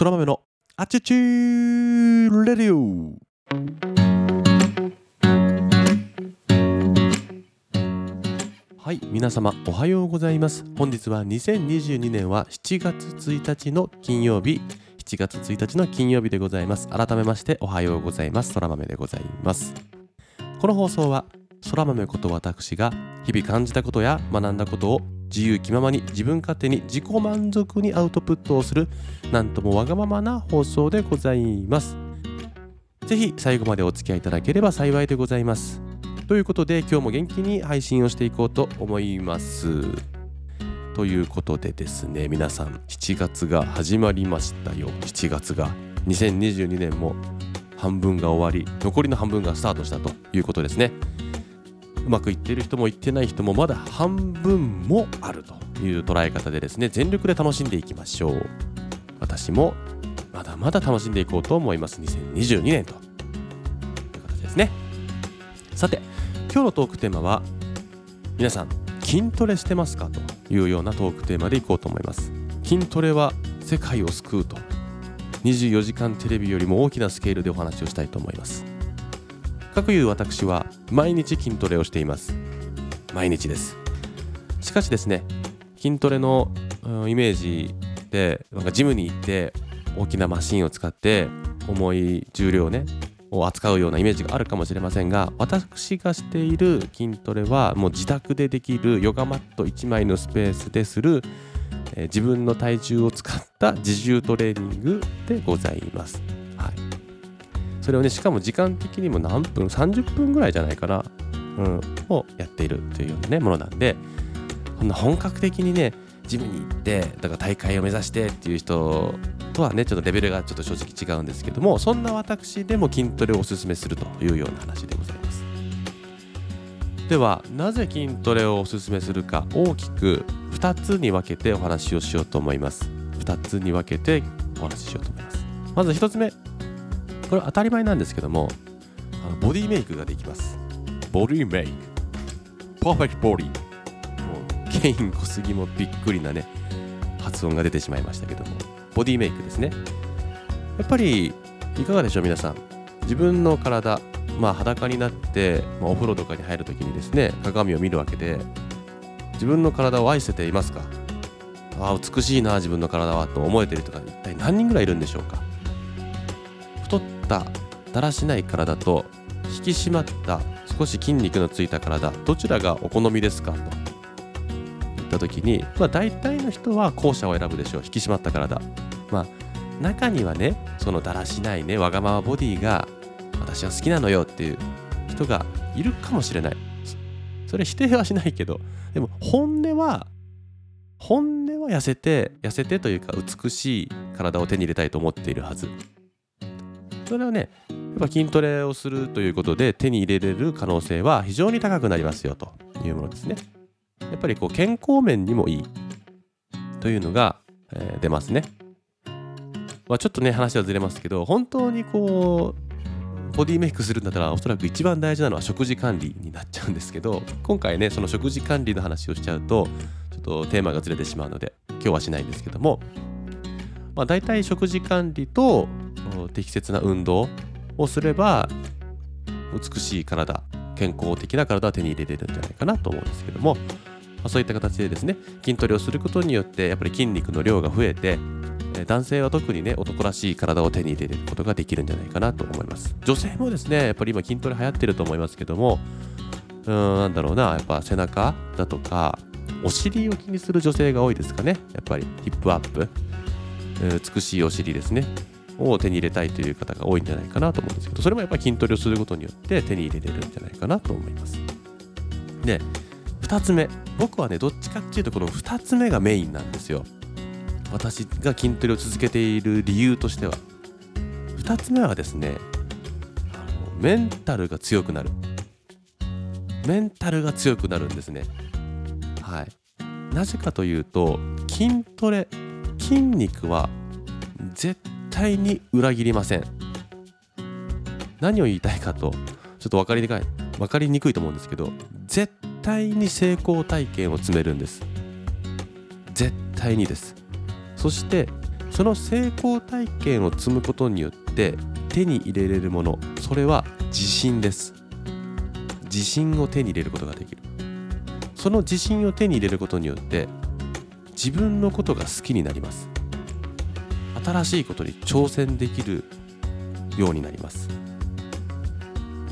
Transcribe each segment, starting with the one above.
そら豆のあちちレディオ。はい皆様おはようございます。本日は2022年は7月1日の金曜日。7月1日の金曜日でございます。改めましておはようございます。そら豆でございます。この放送はそら豆こと私が日々感じたことや学んだことを自由気ままに自分勝手に自己満足にアウトプットをするなんともわがままな放送でございます。ぜひ最後までお付き合いいただければ幸いでございます。ということで今日も元気に配信をしていこうと思います。ということでですね皆さん7月が始まりましたよ。7月が2022年も半分が終わり残りの半分がスタートしたということですね。うまくいっている人もいってない人もまだ半分もあるという捉え方でですね全力で楽しんでいきましょう。私もまだまだ楽しんでいこうと思います。2022年という形ですね。さて今日のトークテーマは皆さん筋トレしてますかというようなトークテーマでいこうと思います。筋トレは世界を救うと。24時間テレビよりも大きなスケールでお話をしたいと思います。かくいう私は毎日筋トレをしています毎日ですしかしですね筋トレの、イメージでなんかジムに行って大きなマシンを使って重い重量ねを扱うようなイメージがあるかもしれませんが私がしている筋トレはもう自宅でできるヨガマット1枚のスペースでする、えー、自分の体重を使った自重トレーニングでございます。それをねしかも時間的にも何分30分ぐらいじゃないかな、うん、をやっているというようなねものなんでこんな本格的にねジムに行ってだから大会を目指してっていう人とはねちょっとレベルがちょっと正直違うんですけどもそんな私でも筋トレをおすすめするというような話でございます。ではなぜ筋トレをおすすめするか大きく2つに分けてお話をしようと思います。2つに分けてお話ししようと思います。まず1つ目。これ当たり前なんですけどもあのボディメイクができます。ボディメイク。パーフェクトボディもうケイン小杉もびっくりなね発音が出てしまいましたけども。ボディメイクですね。やっぱりいかがでしょう皆さん。自分の体まあ裸になって、まあ、お風呂とかに入るときにですね鏡を見るわけで自分の体を愛せていますか？ああ美しいな自分の体はと思えてる人が一体何人ぐらいいるんでしょうか？ただらしない体と引き締まった少し筋肉のついた体どちらがお好みですか？といった時に、まあ、大体の人は後者を選ぶでしょう。引き締まった体。まあ中にはねそのだらしないねわがままボディが私は好きなのよっていう人がいるかもしれない。それ否定はしないけどでも本音は本音は痩せて痩せてというか美しい体を手に入れたいと思っているはず。それはねやっぱ筋トレをするということで手に入れれる可能性は非常に高くなりますよというものですね。やっぱりこう健康面にもいいというのが、えー、出ますね。まあ、ちょっとね話はずれますけど本当にこうボディメイクするんだったらおそらく一番大事なのは食事管理になっちゃうんですけど今回ねその食事管理の話をしちゃうとちょっとテーマがずれてしまうので今日はしないんですけども、まあ、大体食事管理と適切な運動をすれば美しい体健康的な体は手に入れれるんじゃないかなと思うんですけども、そういった形でですね筋トレをすることによってやっぱり筋肉の量が増えて男性は特にね男らしい体を手に入れることができるんじゃないかなと思います。女性もですねやっぱり今筋トレ流行ってると思いますけどもうーんなんだろうなやっぱ背中だとかお尻を気にする女性が多いですかね。やっぱりヒップアップ。美しいお尻ですね。を手に入れたいという方が多いんじゃないかなと思うんですけどそれもやっぱり筋トレをすることによって手に入れれるんじゃないかなと思います。で2つ目僕はねどっちかっていうとこの2つ目がメインなんですよ。私が筋トレを続けている理由としては。2つ目はですねメンタルが強くなる。メンタルが強くなるんですね。はい。なぜかというと筋トレ筋肉は絶対に裏切りません。何を言いたいかとちょっと分かりにくい分かりにくいと思うんですけど絶対に成功体験を積めるんです。絶対にです。そしてその成功体験を積むことによって手に入れれるものそれは自信です。自信を手に入れることができる。その自信を手に入れることによって自分のことが好きになります。新しいことに挑戦できるようになります。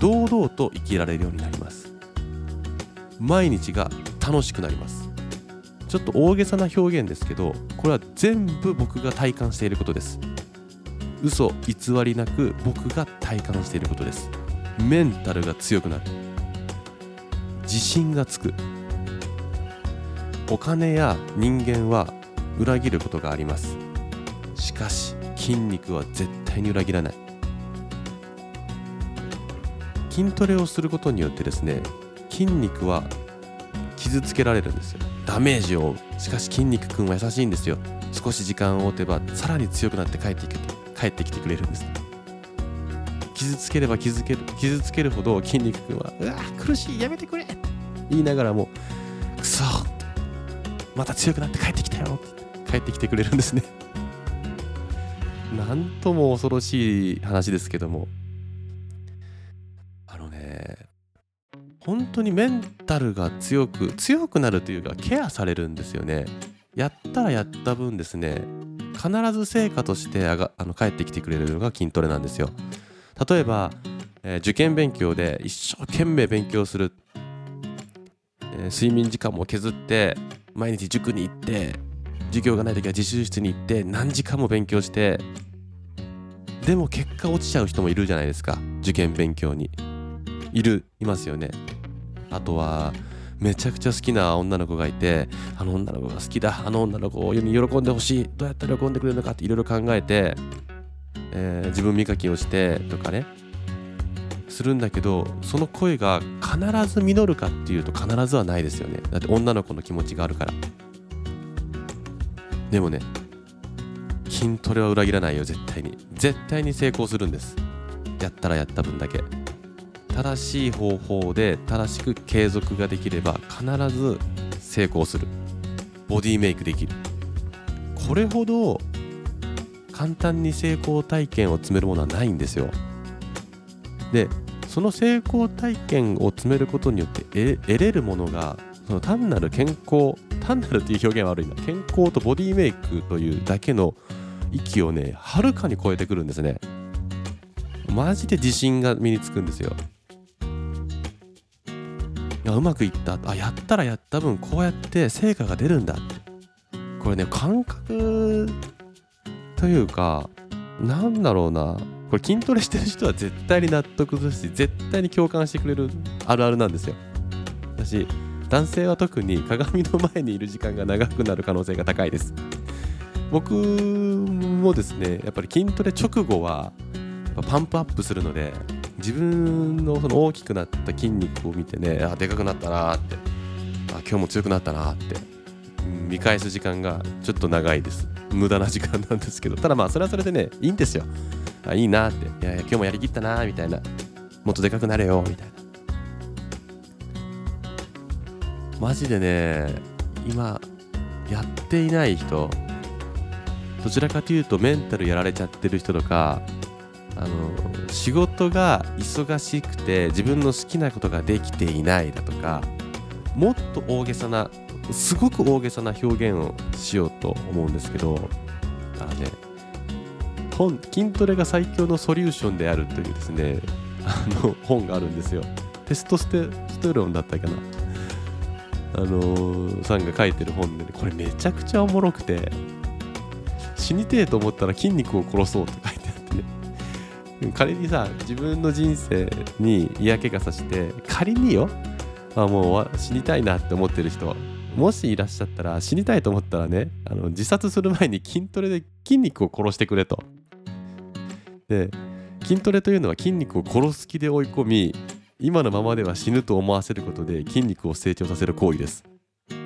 堂々と生きられるようになります。毎日が楽しくなります。ちょっと大げさな表現ですけどこれは全部僕が体感していることです。嘘偽りなく僕が体感していることです。メンタルが強くなる。自信がつく。お金や人間は裏切ることがあります。しかし筋肉は絶対に裏切らない。筋トレをすることによってですね筋肉は傷つけられるんですよ。ダメージを。負うしかし筋肉くんは優しいんですよ。少し時間を追てばさらに強くなって帰ってきて帰ってきてくれるんです。傷つければ傷つける傷つけるほど筋肉くんはうわ苦しいやめてくれ。って言いながらもくそまた強くなって帰ってきたよって。帰ってきてくれるんですね。なんとも恐ろしい話ですけども。あのね本当にメンタルが強く強くなるというかケアされるんですよね。やったらやった分ですね必ず成果としてあがあの帰ってきてくれるのが筋トレなんですよ。例えば、えー、受験勉強で一生懸命勉強する、えー、睡眠時間も削って毎日塾に行って授業がない時は自習室に行って何時間も勉強してでも結果落ちちゃう人もいるじゃないですか。受験勉強に。いるいますよね。あとはめちゃくちゃ好きな女の子がいてあの女の子が好きだあの女の子に喜んでほしいどうやったら喜んでくれるのかっていろいろ考えて、えー、自分磨きをしてとかね。するんだけどその声が必ず実るかっていうと必ずはないですよね。だって女の子の気持ちがあるから。でもね筋トレは裏切らないよ絶対に。絶対に成功するんです。やったらやった分だけ。正しい方法で正しく継続ができれば必ず成功する。ボディメイクできる。これほど簡単に成功体験を積めるものはないんですよ。でその成功体験を詰めることによって得れるものがその単なる健康単なるという表現は悪いな。健康とボディメイクというだけの域をねはるかに超えてくるんですね。マジで自信が身につくんですよ。いやうまくいった。あやったらやった分こうやって成果が出るんだ。ってこれね感覚というかなんだろうな。これ筋トレしてる人は絶対に納得するし絶対に共感してくれるあるあるなんですよ。私男性は特に鏡の前にいる時間が長くなる可能性が高いです。僕もですねやっぱり筋トレ直後はパンプアップするので自分のその大きくなった筋肉を見てねあでかくなったなってあ今日も強くなったなって見返す時間がちょっと長いです。無駄な時間なんですけど。ただまあそれはそれでねいいんですよ。あいいなって。いやいや今日もやりきったなみたいな。もっとでかくなれよみたいな。マジでね今やっていない人どちらかというとメンタルやられちゃってる人とかあの仕事が忙しくて自分の好きなことができていないだとかもっと大げさなすごく大げさな表現をしようと思うんですけどあのね本筋トレが最強のソリューションであるというですねあの本があるんですよ。テストステステロンだったかな。あのー、さんが書いてる本で、ね、これめちゃくちゃおもろくて死にてえと思ったら筋肉を殺そうと書いてあってね仮にさ自分の人生に嫌気がさして仮によあもう死にたいなって思ってる人もしいらっしゃったら死にたいと思ったらねあの自殺する前に筋トレで筋肉を殺してくれと。で筋トレというのは筋肉を殺す気で追い込み今のままでは死ぬと思わせることで筋肉を成長させる行為です。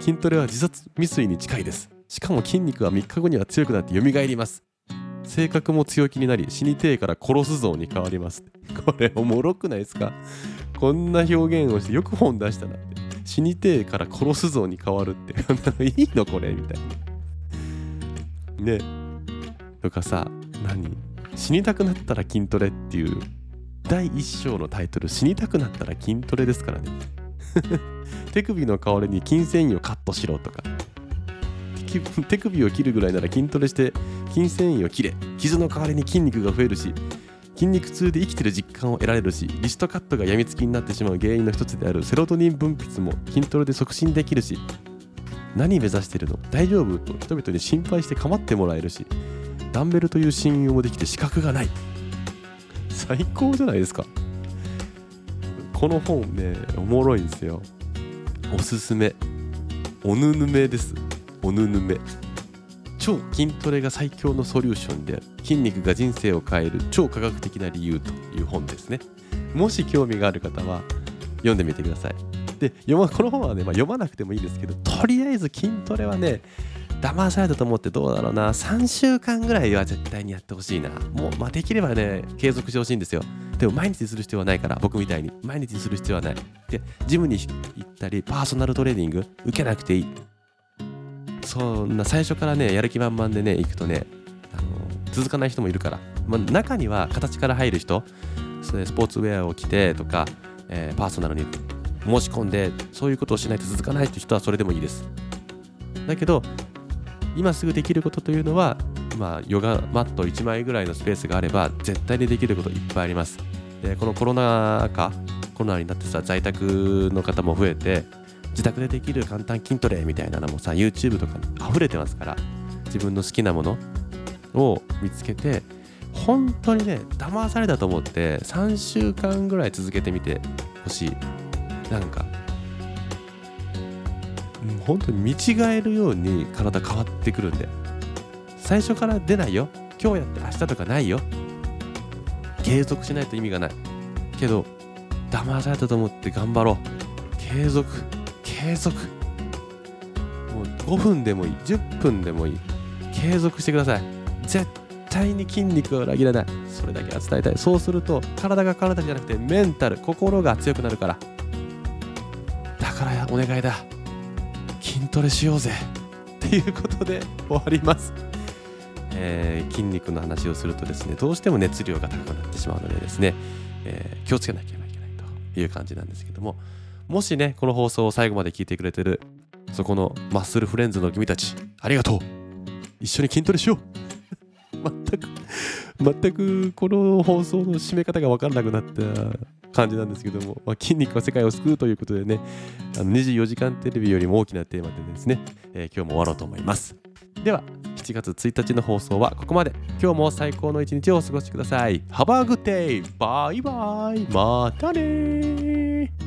筋トレは自殺未遂に近いです。しかも筋肉は3日後には強くなって蘇ります。性格も強気になり死にてえから殺すぞに変わります。これおもろくないですか？こんな表現をしてよく本出したなって。死にてえから殺すぞに変わるって。いいのこれみたいな。ね。とかさ何？死にたくなったら筋トレっていう第一章のタイトル死にたくなったら筋トレですからね。手首の代わりに筋繊維をカットしろとか。手首を切るぐらいなら筋トレして筋繊維を切れ。傷の代わりに筋肉が増えるし筋肉痛で生きてる実感を得られるしリストカットがやみつきになってしまう原因の一つである。セロトニン分泌も筋トレで促進できるし何目指してるの？大丈夫？と人々に心配して構ってもらえるしダンベルという親友もできて資格がない。最高じゃないですか。この本ねおもろいんですよ。おすすめ。おぬぬめです。おぬぬめ。超筋トレが最強のソリューションである。筋肉が人生を変える。超科学的な理由という本ですね。もし興味がある方は読んでみてください。で読まこの本はね、まあ、読まなくてもいいですけどとりあえず筋トレはね騙されたと思ってどうだろうな。3週間ぐらいは絶対にやってほしいな。もう、まあ、できればね継続してほしいんですよ。でも毎日する必要はないから僕みたいに。毎日する必要はない。でジムに行ったりパーソナルトレーニング受けなくていい。そんな最初からねやる気満々でね行くとねあの続かない人もいるから、まあ、中には形から入る人それスポーツウェアを着てとか、えー、パーソナルに申し込んでそういうことをしないと続かないという人はそれでもいいです。だけど今すぐできることというのはまあヨガマット1枚ぐらいのスペースがあれば絶対にできることいっぱいあります。でこのコロナ禍コロナになってさ在宅の方も増えて自宅でできる簡単筋トレみたいなのもさ YouTube とかに溢れてますから自分の好きなものを見つけて本当にね騙されたと思って3週間ぐらい続けてみてほしい。なんか本当に見違えるように体変わってくるんで最初から出ないよ。今日やって明日とかないよ。継続しないと意味がない。けど騙されたと思って頑張ろう。継続継続。もう5分でもいい。10分でもいい。継続してください。絶対に筋肉は裏切らない。それだけは伝えたい。そうすると体が体じゃなくてメンタル心が強くなるから。だからお願いだ。トレしようぜ。っていうことで終わります、えー、筋肉の話をするとですねどうしても熱量が高くなってしまうのでですね、えー、気をつけなきゃいけないという感じなんですけどももしねこの放送を最後まで聞いてくれてるそこのマッスルフレンズの君たちありがとう。一緒に筋トレしよう。全く 全くこの放送の締め方が分からなくなった感じなんですけども、まあ、筋肉は世界を救うということでねあの24時間テレビよりも大きなテーマでですね、えー、今日も終わろうと思います。では7月1日の放送はここまで。今日も最高の一日をお過ごしください。Have a good day! バイバイまたね